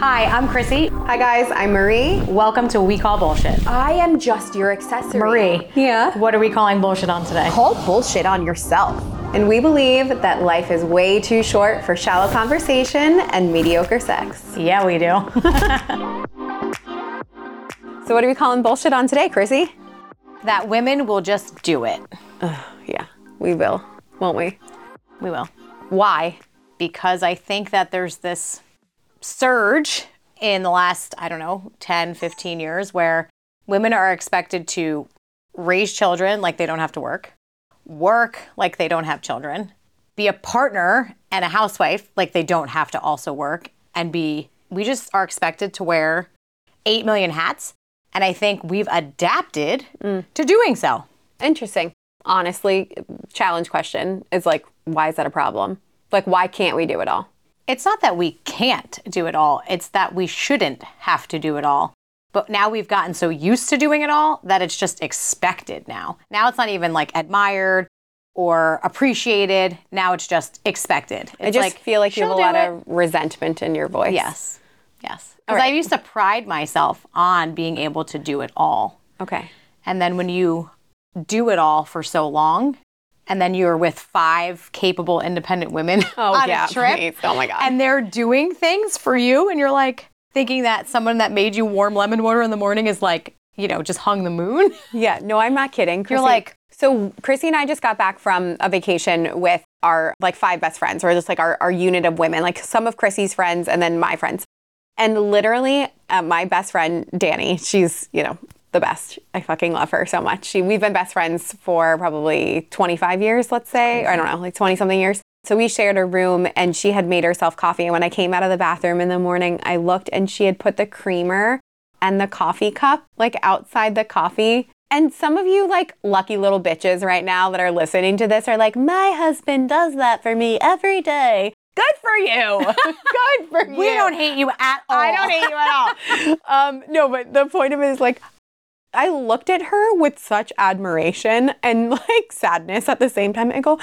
Hi, I'm Chrissy. Hi guys, I'm Marie. Welcome to We Call Bullshit. I am just your accessory. Marie. Yeah. What are we calling bullshit on today? Call bullshit on yourself. And we believe that life is way too short for shallow conversation and mediocre sex. Yeah, we do. So what are we calling bullshit on today, Chrissy? that women will just do it. Yeah, we will, won't we? We will. Why? Because I think that there's this surge in the last, I don't know, 10, 15 years where women are expected to raise children like they don't have to work, work like they don't have children, be a partner and a housewife like they don't have to also work, and be, we just are expected to wear 8 million hats. And I think we've adapted mm. to doing so. Interesting. Honestly, challenge question is like, why is that a problem? Like, why can't we do it all? It's not that we can't do it all, it's that we shouldn't have to do it all. But now we've gotten so used to doing it all that it's just expected now. Now it's not even like admired or appreciated. Now it's just expected. I just feel like you have a lot it." of resentment in your voice. Yes. Yes. Because I used to pride myself on being able to do it all. Okay. And then when you do it all for so long, and then you're with five capable independent women Oh on yeah. a trip, please. Oh my god. and they're doing things for you and you're like thinking that someone that made you warm lemon water in the morning is like you know just hung the moon Yeah, no, I'm not kidding. Chrissy, You're like- so Chrissy and I just got back from a vacation with our like five best friends, or just like our, our unit of women, like some of Chrissy's friends and then my friends. And literally, uh, my best friend, Danny, she's, you know, the best. I fucking love her so much. She, we've been best friends for probably 25 years, let's say, or I don't know, like 20 something years. So we shared a room and she had made herself coffee. And when I came out of the bathroom in the morning, I looked and she had put the creamer and the coffee cup like outside the coffee. And some of you like lucky little bitches right now that are listening to this are like, my husband does that for me every day. Good for you. Good for you. we don't hate you at all I don't hate you at all. um, no, but the point of it is like, I looked at her with such admiration and like sadness at the same time and go,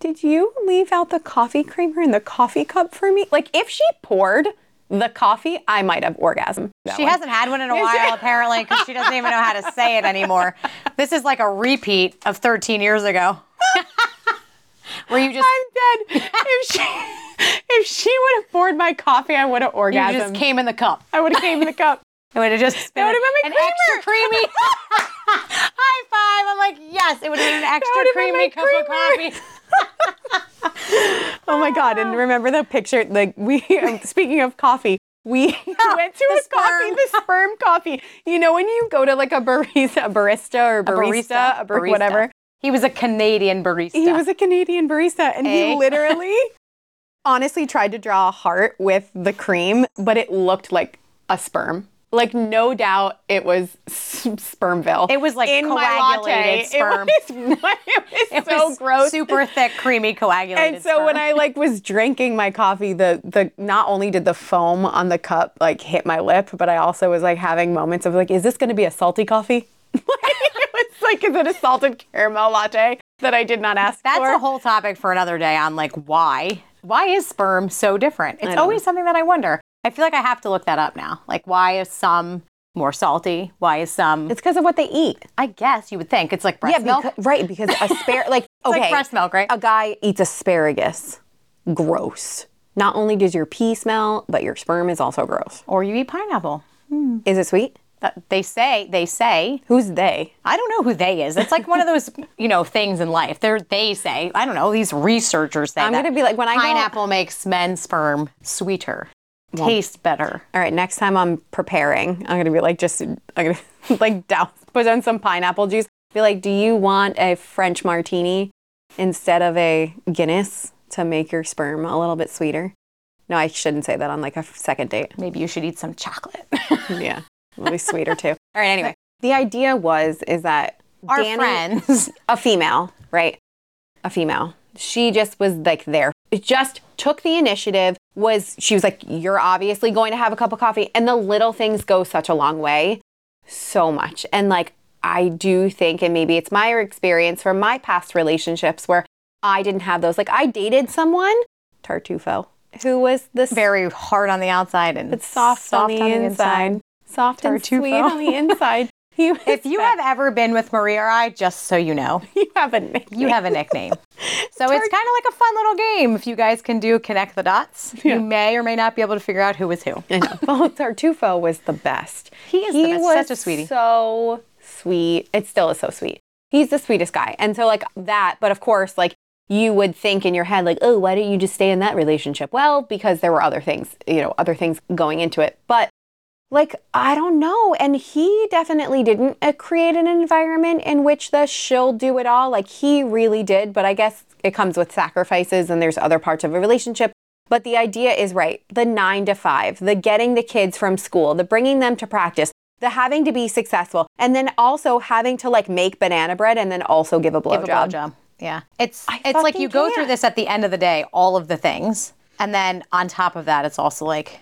Did you leave out the coffee creamer in the coffee cup for me? Like, if she poured the coffee, I might have orgasm. That she one. hasn't had one in a while apparently because she doesn't even know how to say it anymore this is like a repeat of 13 years ago where you just I'm dead. if she if she would have poured my coffee, I would have orgasm. you just came in the cup I would have came in the cup. It would have just been would've been an my extra creamy high five i'm like yes it would have been an extra been creamy my cup of coffee Oh my god! And remember the picture? Like we, um, speaking of coffee, we went to a coffee, the sperm coffee. You know when you go to like a barista, a barista or barista, a bar- barista. whatever. he was a canadian barista He was a Canadian barista, and Eh? he literally, honestly, tried to draw a heart with the cream, but it looked like a sperm. Like no doubt, it was spermville. It was like in coagulated latte. sperm. It was, it was It so was gross. super thick, creamy, coagulated. And so when. I like was drinking my coffee, the the not only did the foam on the cup like hit my lip, but I also was like having moments of like, is this going to be a salty coffee? like, it was like, is it a salted caramel latte that I did not ask that's for? That's a whole topic for another day on like why why is sperm so different? It's always something that I wonder. I feel like I have to look that up now. Like why is some more salty? Why is some? it's because of what they eat. I guess you would think it's like breast yeah, milk. becau- right. Because aspar like It's okay, like breast milk, right? a guy eats asparagus. Gross. Not only does your pee smell, but your sperm is also gross. or you eat pineapple. Hmm. Is it sweet? That they say they say Who's they? I don't know who they is. It's like one of those, you know, things in life. They're they say. I don't know. These researchers say I'm that gonna be like, when I go- pineapple makes men's sperm sweeter, taste better. All right, next time I'm preparing, I'm gonna be like, just I'm gonna like douse, put on some pineapple juice. Be like, do you want a French martini instead of a Guinness to make your sperm a little bit sweeter? No, I shouldn't say that on like a second date. Maybe you should eat some chocolate. Yeah, it'll be sweeter too. All right, anyway, the idea was is that Our Danny- friends. a female, right? A female. She just was like there. It just took the initiative. Was she was like, you're obviously going to have a cup of coffee, and the little things go such a long way, so much. And like I do think, and maybe it's my experience from my past relationships where I didn't have those. Like I dated someone, Tartufo. who was this Very hard on the outside and It's soft, on, the, inside. Soft and Tartufo. sweet on the inside. If you have ever been with Maria or I, just so you know, you have a nickname. you have a nickname. So it's kind of like a fun little game. If you guys can do connect the dots, Yeah. you may or may not be able to figure out who was who. I know. Well, Tartufo was the best. He is the best. was Such a sweetie. So sweet. It still is so sweet. He's the sweetest guy. And so like that, but of course, like you would think in your head, like, oh, why didn't you just stay in that relationship? Well, because there were other things, you know, other things going into it. But like, I don't know. And he definitely didn't uh, create an environment in which the she'll do it all. Like he really did. But I guess it comes with sacrifices and there's other parts of a relationship. But the idea is right. The nine to five, the getting the kids from school, the bringing them to practice, the having to be successful, and then also having to like make banana bread and then also give a Give a blowjob. blowjob. Yeah. It's I it's like you go through this at the end of the day, all of the things. And then on top of that, it's also like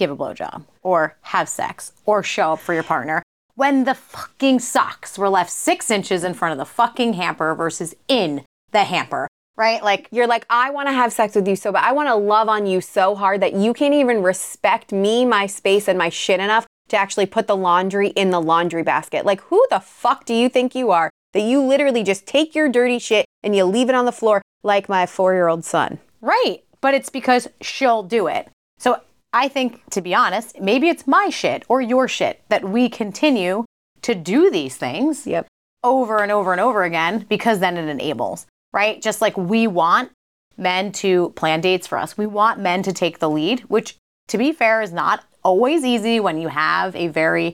give a blowjob or have sex or show up for your partner. When the fucking socks were left six inches in front of the fucking hamper versus in the hamper, right? Like You're like, I want to have sex with you so bad. I want to love on you so hard that you can't even respect me, my space, and my shit enough to actually put the laundry in the laundry basket. Like, who the fuck do you think you are that you literally just take your dirty shit and you leave it on the floor like my four year old son? Right. But it's because she'll do it. So I think, to be honest, maybe it's my shit or your shit that we continue to do these things Yep. over and over and over again because then it enables, right? Just like we want men to plan dates for us, we want men to take the lead, which, to be fair, is not always easy when you have a very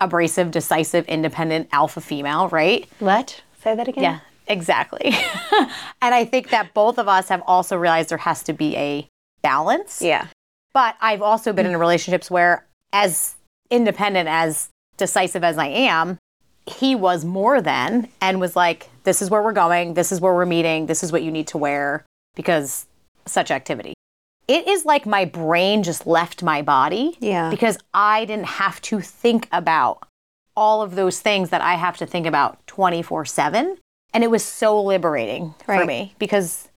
abrasive, decisive, independent alpha female, right? What? Say that again? Yeah, exactly. and I think that both of us have also realized there has to be a balance. Yeah. But I've also been in relationships where, as independent, as decisive as I am, he was more than and was like, this is where we're going, this is where we're meeting, this is what you need to wear because such activity. It is like my brain just left my body Yeah. because I didn't have to think about all of those things that I have to think about 24 7. And it was so liberating for me because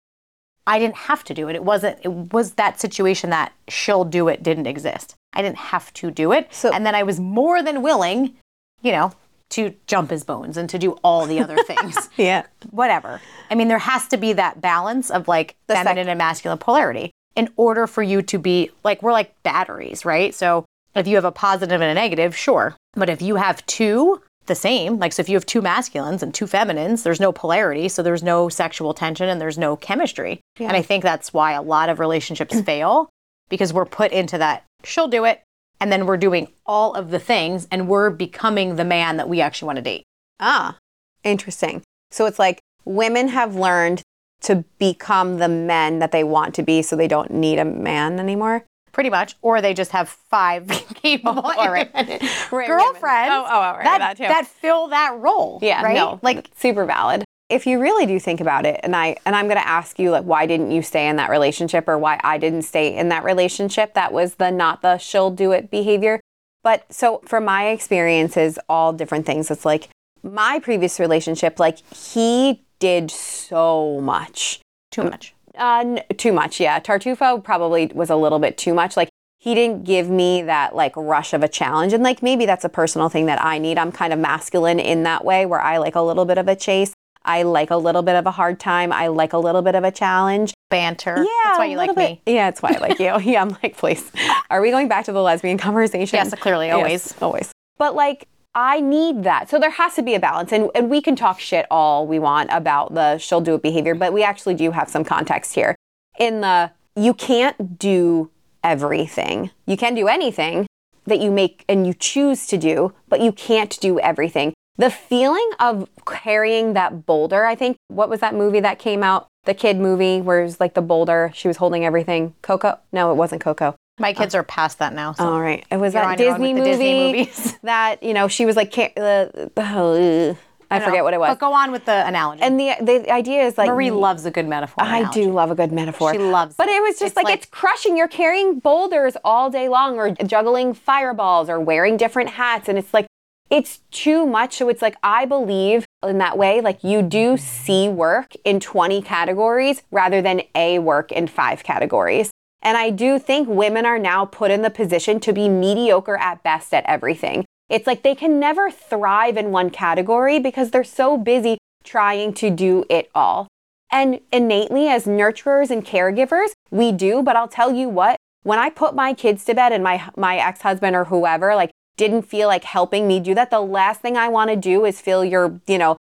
I didn't have to do it. It wasn't, it was that situation that she'll do it didn't exist. I didn't have to do it. So- and then I was more than willing, you know, to jump his bones and to do all the other things. Yeah. Whatever. I mean, there has to be that balance of like The feminine and masculine polarity in order for you to be like, we're like batteries, right? So if you have a positive and a negative, sure. But if you have two, the same, like, so if you have two masculines and two feminines, there's no polarity. So there's no sexual tension and there's no chemistry. And I think that's why a lot of relationships fail because we're put into that, she'll do it. And then we're doing all of the things and we're becoming the man that we actually want to date. Ah, interesting. So it's like women have learned to become the men that they want to be so they don't need a man anymore. Pretty much. Or they just have five capable oh, all right. girlfriends. Oh, oh, all right, that, that that fill that role. Yeah, Right? no, Like, super valid. If you really do think about it, and I and I'm going to ask you like, why didn't you stay in that relationship, or why I didn't stay in that relationship? That was the not the she'll do it behavior. But so from my experiences, all different things. It's like my previous relationship, like he did so much. too much. Uh, n- too much, yeah. Tartufo probably was a little bit too much. Like he didn't give me that like rush of a challenge, and like maybe that's a personal thing that I need. I'm kind of masculine in that way, where I like a little bit of a chase. I like a little bit of a hard time. I like a little bit of a challenge. Banter. Yeah, That's why you like little me. Yeah, that's why I like you. yeah, I'm like, please. Are we going back to the lesbian conversation? Yes, clearly, Yes, always. always. But like, I need that. So there has to be a balance. And, and we can talk shit all we want about the she'll do it behavior, but we actually do have some context here. In the, you can't do everything. You can do anything that you make and you choose to do, but you can't do everything. The feeling of carrying that boulder, I think, what was that movie that came out? The kid movie where it was like the boulder, she was holding everything. Coco? No, it wasn't Coco. My kids are past that now. So. All right. It was that on your own Disney movie Disney movies. that, you know, she was like, uh, uh, I forget what it was. But go on with the analogy. And the, the idea is like, Marie loves a good metaphor. I analogy. do love a good metaphor. She loves But it. it was just It's like, like- it's crushing. You're carrying boulders all day long or juggling fireballs or wearing different hats. And it's like, it's too much. So it's like, I believe in that way, like you do see work in 20 categories rather than a work in five categories. And I do think women are now put in the position to be mediocre at best at everything. It's like they can never thrive in one category because they're so busy trying to do it all. And innately, as nurturers and caregivers, we do. But I'll tell you what, when I put my kids to bed and my, my ex husband or whoever, like, didn't feel like helping me do that, the last thing I want to do is feel your, you know,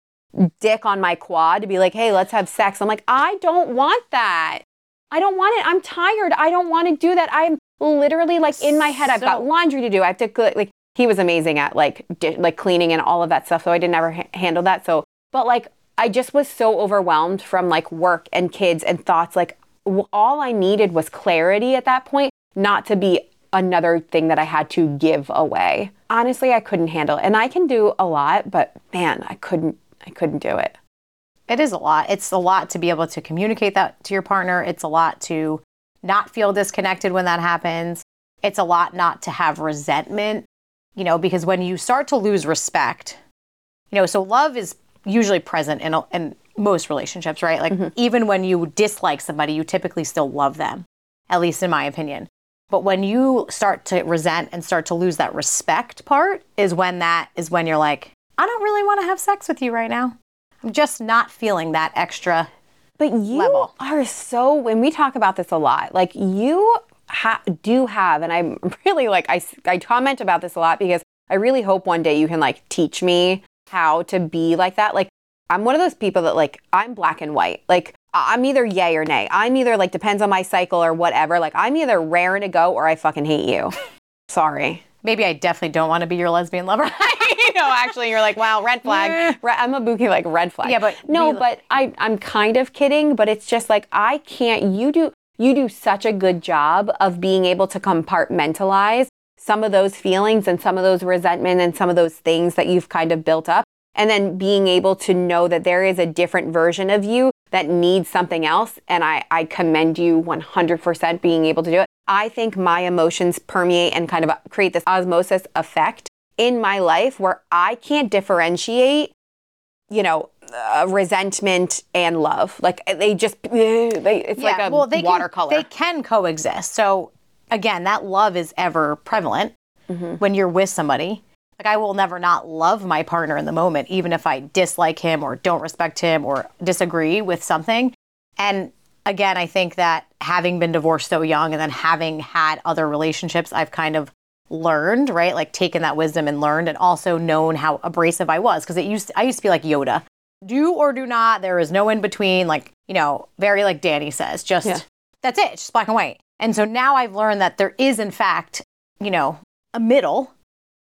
dick on my quad to be like, hey, let's have sex. I'm like, I don't want that. I don't want it. I'm tired. I don't want to do that. I'm literally like in my head. I've got laundry to do. I have to like. He was amazing at like di- like cleaning and all of that stuff. So I didn't ever ha- handle that. So, but like I just was so overwhelmed from like work and kids and thoughts. Like w- all I needed was clarity at that point, not to be another thing that I had to give away. Honestly, I couldn't handle it. And I can do a lot, but man, I couldn't I couldn't do it. It is a lot. It's a lot to be able to communicate that to your partner. It's a lot to not feel disconnected when that happens. It's a lot not to have resentment, you know, because when you start to lose respect, you know, so love is usually present in, in most relationships, right? Like mm-hmm. even when you dislike somebody, you typically still love them, at least in my opinion. But when you start to resent and start to lose that respect part is when that is when you're like, I don't really want to have sex with you right now. I'm just not feeling that extra. But you level. are so, when we talk about this a lot, like you ha- do have, and I'm really like, I, I comment about this a lot because I really hope one day you can like teach me how to be like that. Like, I'm one of those people that like, I'm black and white. Like, I'm either yay or nay. I'm either like, depends on my cycle or whatever. Like, I'm either raring to go or I fucking hate you. Sorry. Maybe I definitely don't want to be your lesbian lover. you know, actually, you're like, wow, red flag. I'm a bookie like red flag. Yeah, but no, but I, I'm kind of kidding. But it's just like I can't. You do you do such a good job of being able to compartmentalize some of those feelings and some of those resentment and some of those things that you've kind of built up, and then being able to know that there is a different version of you that needs something else. And I, I commend you 100% being able to do it. I think my emotions permeate and kind of create this osmosis effect in my life where I can't differentiate, you know, uh, resentment and love. Like they just, they, it's yeah, like a well, they watercolor. Can, they can coexist. So again, that love is ever prevalent mm-hmm. when you're with somebody. Like I will never not love my partner in the moment, even if I dislike him or don't respect him or disagree with something. And again, I think that having been divorced so young and then having had other relationships, I've kind of learned, right? Like taken that wisdom and learned and also known how abrasive I was because it used I used to be like Yoda. Do or do not, there is no in between, like, you know, very like Danny says, just yeah. that's it, just black and white. And so now I've learned that there is in fact, you know, a middle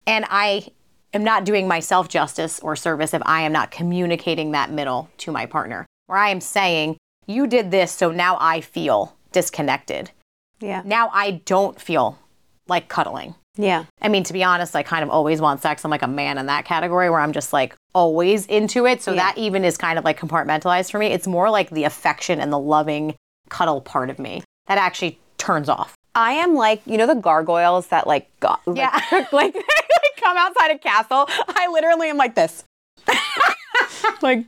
and I am not doing myself justice or service if I am not communicating that middle to my partner. Where I am saying, you did this, so now I feel disconnected. Yeah. Now I don't feel like cuddling. Yeah. I mean, to be honest, I kind of always want sex. I'm like a man in that category where I'm just like always into it. So yeah. that even is kind of like compartmentalized for me. It's more like the affection and the loving cuddle part of me that actually turns off. I am like, you know, the gargoyles that like, go- yeah. like, like, come outside a castle. I literally am like this. like,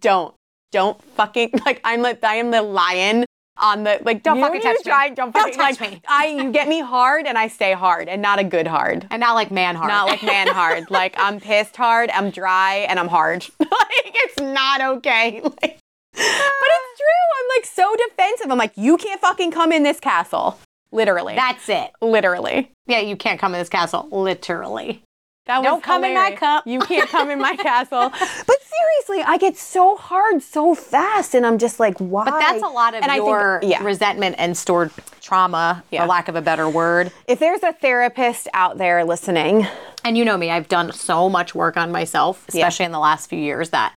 don't, don't fucking, like, I'm like, I am the lion on the like don't fucking touch try, me. Don't fucking don't touch like me. I you get me hard and I stay hard and not a good hard. And not like man hard. Not like man hard. like I'm pissed hard, I'm dry, and I'm hard. like it's not okay. Like, but it's true. I'm like so defensive. I'm like, you can't fucking come in this castle. Literally. That's it. Literally. Yeah, you can't come in this castle. Literally. That Don't come hilarious. in my cup. You can't come in my castle. But seriously, I get so hard so fast, and I'm just like, why? But that's a lot of and your think, yeah. resentment and stored trauma, yeah. for lack of a better word. If there's a therapist out there listening, and you know me, I've done so much work on myself, especially yeah. in the last few years, that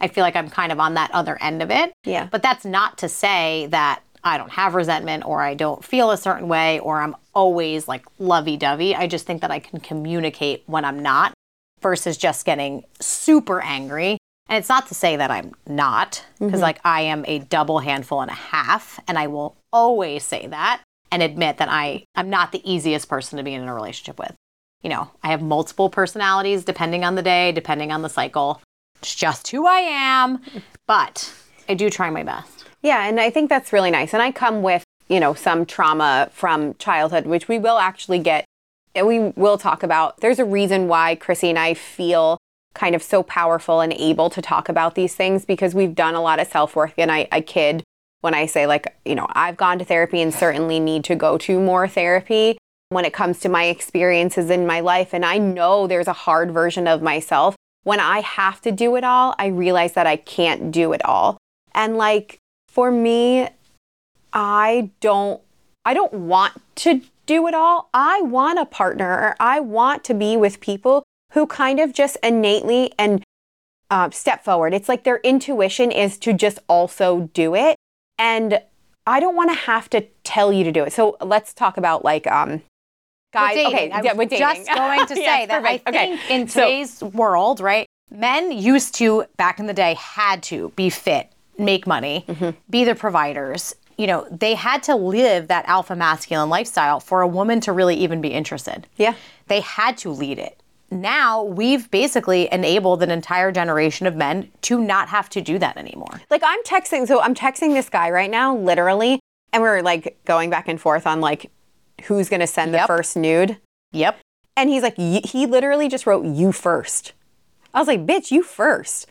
I feel like I'm kind of on that other end of it. Yeah. But that's not to say that I don't have resentment or I don't feel a certain way or I'm always like lovey dovey. I just think that I can communicate when I'm not versus just getting super angry. And it's not to say that I'm not, because mm-hmm. like I am a double handful and a half, and I will always say that and admit that I, I'm not the easiest person to be in a relationship with. You know, I have multiple personalities depending on the day, depending on the cycle. It's just who I am, but I do try my best. Yeah, and I think that's really nice. And I come with you know, some trauma from childhood, which we will actually get and we will talk about. There's a reason why Chrissy and I feel kind of so powerful and able to talk about these things because we've done a lot of self work. And I, I kid when I say, like, you know, I've gone to therapy and certainly need to go to more therapy when it comes to my experiences in my life. And I know there's a hard version of myself. When I have to do it all, I realize that I can't do it all. And like, for me, I don't I don't want to do it all. I want a partner I want to be with people who kind of just innately and uh, step forward. It's like their intuition is to just also do it. And I don't want to have to tell you to do it. So let's talk about like um guys. Okay, I yeah, was just going to say Yes, that I perfect. Okay. think in So- today's world, right, men used to back in the day had to be fit, make money, Mm-hmm. be the providers. You know, they had to live that alpha masculine lifestyle for a woman to really even be interested. Yeah. They had to lead it. Now we've basically enabled an entire generation of men to not have to do that anymore. Like I'm texting, so I'm texting this guy right now, literally, and we're like going back and forth on like who's gonna send the first nude. Yep. And he's like, y- he literally just wrote you first. I was like, bitch, you first.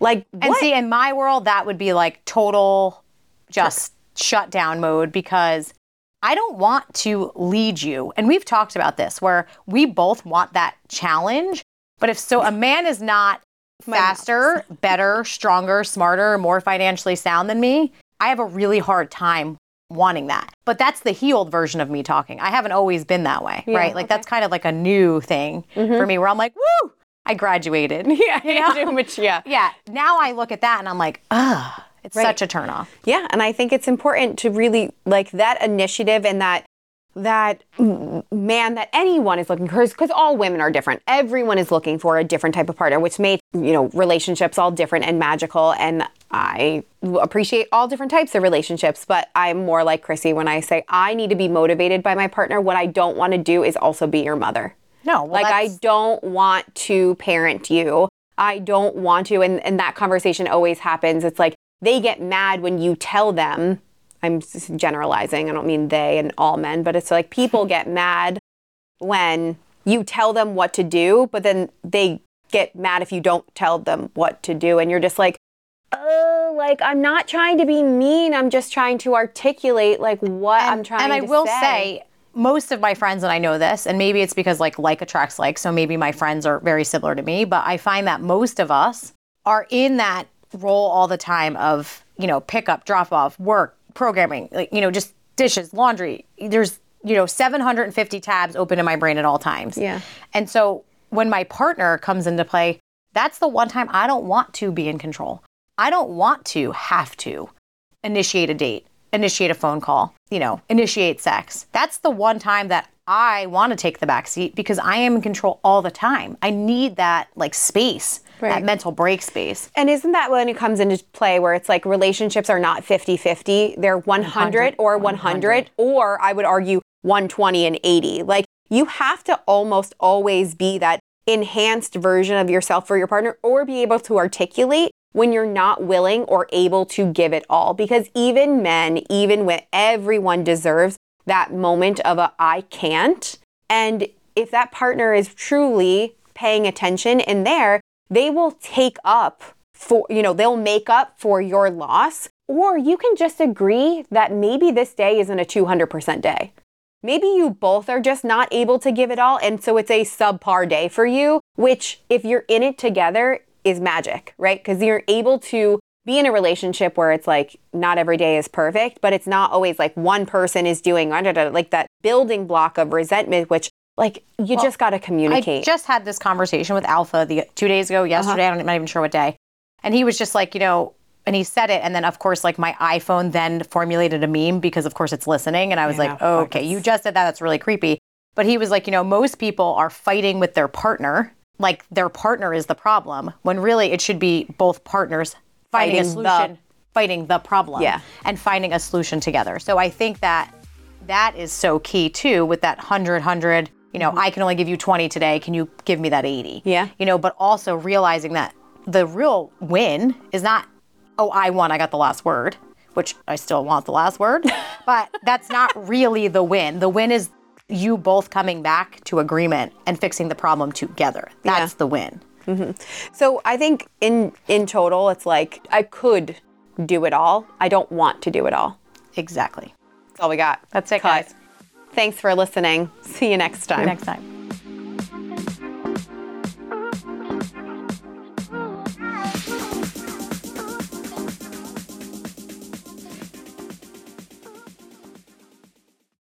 Like, And see, in my world, that would be like total just shutdown mode because I don't want to lead you. And we've talked about this where we both want that challenge. But if so, a man is not faster, better, stronger, smarter, more financially sound than me, I have a really hard time wanting that. But that's the healed version of me talking. I haven't always been that way, right? Like okay. that's kind of like a new thing for me where I'm like, woo, I graduated. yeah, You know? much, yeah. Yeah. Now I look at that and I'm like, ah, it's Right. such a turnoff. Yeah, and I think it's important to really like that initiative and that that man that anyone is looking for because all women are different. Everyone is looking for a different type of partner, which makes you know relationships all different and magical. And I appreciate all different types of relationships, but I'm more like Chrissy when I say I need to be motivated by my partner. What I don't want to do is also be your mother. No, well, like I don't want to parent you. I don't want to and, and that conversation always happens. It's like they get mad when you tell them I'm generalizing. I don't mean they and all men, but it's like people get mad when you tell them what to do, but then they get mad if you don't tell them what to do and you're just like Oh, like I'm not trying to be mean. I'm just trying to articulate like what I'm trying and I will say. say, most of my friends, and I know this, and maybe it's because like like attracts like, so maybe my friends are very similar to me, but I find that most of us are in that role all the time of, you know, pickup, drop off, work, programming, like, you know, just dishes, laundry. There's, you know, 750 tabs open in my brain at all times. Yeah. And so when my partner comes into play, that's the one time I don't want to be in control. I don't want to have to initiate a date, initiate a phone call, you know, initiate sex. That's the one time that I want to take the back seat because I am in control all the time. I need that like space, that mental break space. And isn't that when it comes into play where it's like relationships are not 50 50? They're 100 or 100, or I would argue 120 and 80. Like you have to almost always be that enhanced version of yourself for your partner or be able to articulate when you're not willing or able to give it all. Because even men, even when everyone deserves that moment of a I can't. And if that partner is truly paying attention in there, they will take up for, you know, they'll make up for your loss. Or you can just agree that maybe this day isn't a 200% day. Maybe you both are just not able to give it all. And so it's a subpar day for you, which, if you're in it together, is magic, right? Because you're able to be in a relationship where it's like not every day is perfect, but it's not always like one person is doing like that building block of resentment, which like you just got to communicate. I just had this conversation with Alpha the two days ago, uh-huh. yesterday. I'm not even sure what day. And he was just like, you know, and he said it, and then of course, like my iPhone then formulated a meme because of course it's listening, and I was Yeah, like, oh, okay, you just said that. That's really creepy. But he was like, you know, most people are fighting with their partner, like their partner is the problem, when really it should be both partners fighting, a Fighting the- fighting the problem, Yeah. and finding a solution together. So I think that that is so key too with that 100 100 you know i can only give you 20 today can you give me that 80 Mm-hmm. Yeah. you know but also realizing that the real win is not oh i won i got the last word which I still want the last word, but that's not really the win. The win is you both coming back to agreement and fixing the problem together. That's the win. So I think in in total, it's like I could do it all. I don't want to do it all. Exactly. That's all we got. That's it, Cut. guys. Thanks for listening. See you next time. Next time.